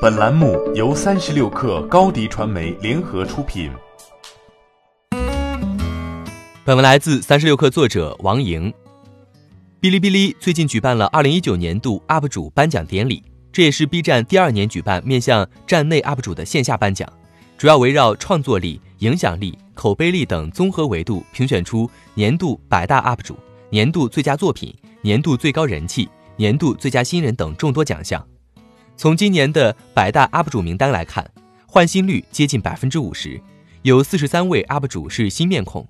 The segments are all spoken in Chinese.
本栏目由三十六氪高低传媒联合出品。本文来自三十六氪作者王莹。哔哩哔哩最近举办了二零一九年度 UP 主颁奖典礼，这也是 B 站第二年举办面向站内 UP 主的线下颁奖，主要围绕创作力、影响力、口碑力等综合维度评选出年度百大 UP 主、年度最佳作品、年度最高人气。年度最佳新人等众多奖项。从今年的百大 UP 主名单来看，换新率接近百分之五十，有四十三位 UP 主是新面孔。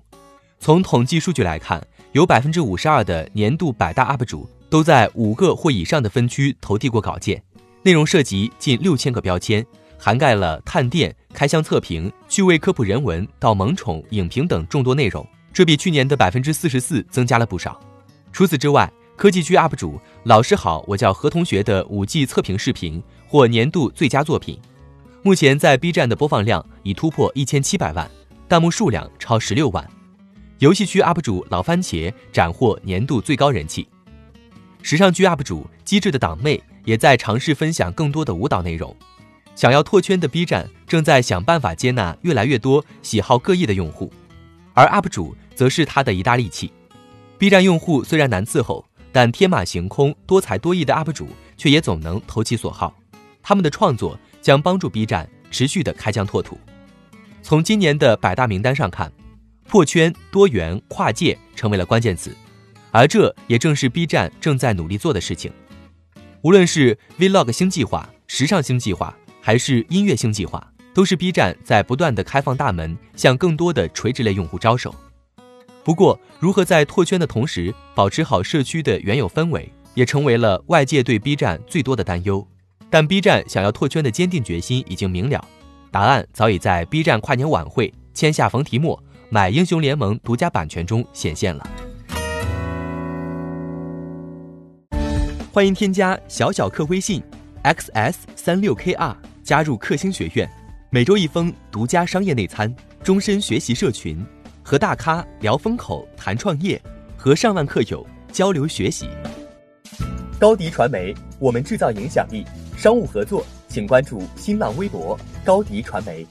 从统计数据来看，有百分之五十二的年度百大 UP 主都在五个或以上的分区投递过稿件，内容涉及近六千个标签，涵盖了探店、开箱测评、趣味科普人文到萌宠、影评等众多内容，这比去年的百分之四十四增加了不少。除此之外，科技区 UP 主老师好，我叫何同学的五 G 测评视频获年度最佳作品，目前在 B 站的播放量已突破一千七百万，弹幕数量超十六万。游戏区 UP 主老番茄斩获年度最高人气，时尚区 UP 主机智的党妹也在尝试分享更多的舞蹈内容。想要拓圈的 B 站正在想办法接纳越来越多喜好各异的用户，而 UP 主则是他的一大利器。B 站用户虽然难伺候。但天马行空、多才多艺的 UP 主却也总能投其所好，他们的创作将帮助 B 站持续的开疆拓土。从今年的百大名单上看，破圈、多元、跨界成为了关键词，而这也正是 B 站正在努力做的事情。无论是 Vlog 新计划、时尚星计划，还是音乐星计划，都是 B 站在不断的开放大门，向更多的垂直类用户招手。不过，如何在拓圈的同时保持好社区的原有氛围，也成为了外界对 B 站最多的担忧。但 B 站想要拓圈的坚定决心已经明了，答案早已在 B 站跨年晚会签下冯提莫买英雄联盟独家版权中显现了。欢迎添加小小客微信 xs 三六 kr 加入克星学院，每周一封独家商业内参，终身学习社群。和大咖聊风口、谈创业，和上万客友交流学习。高迪传媒，我们制造影响力。商务合作，请关注新浪微博高迪传媒。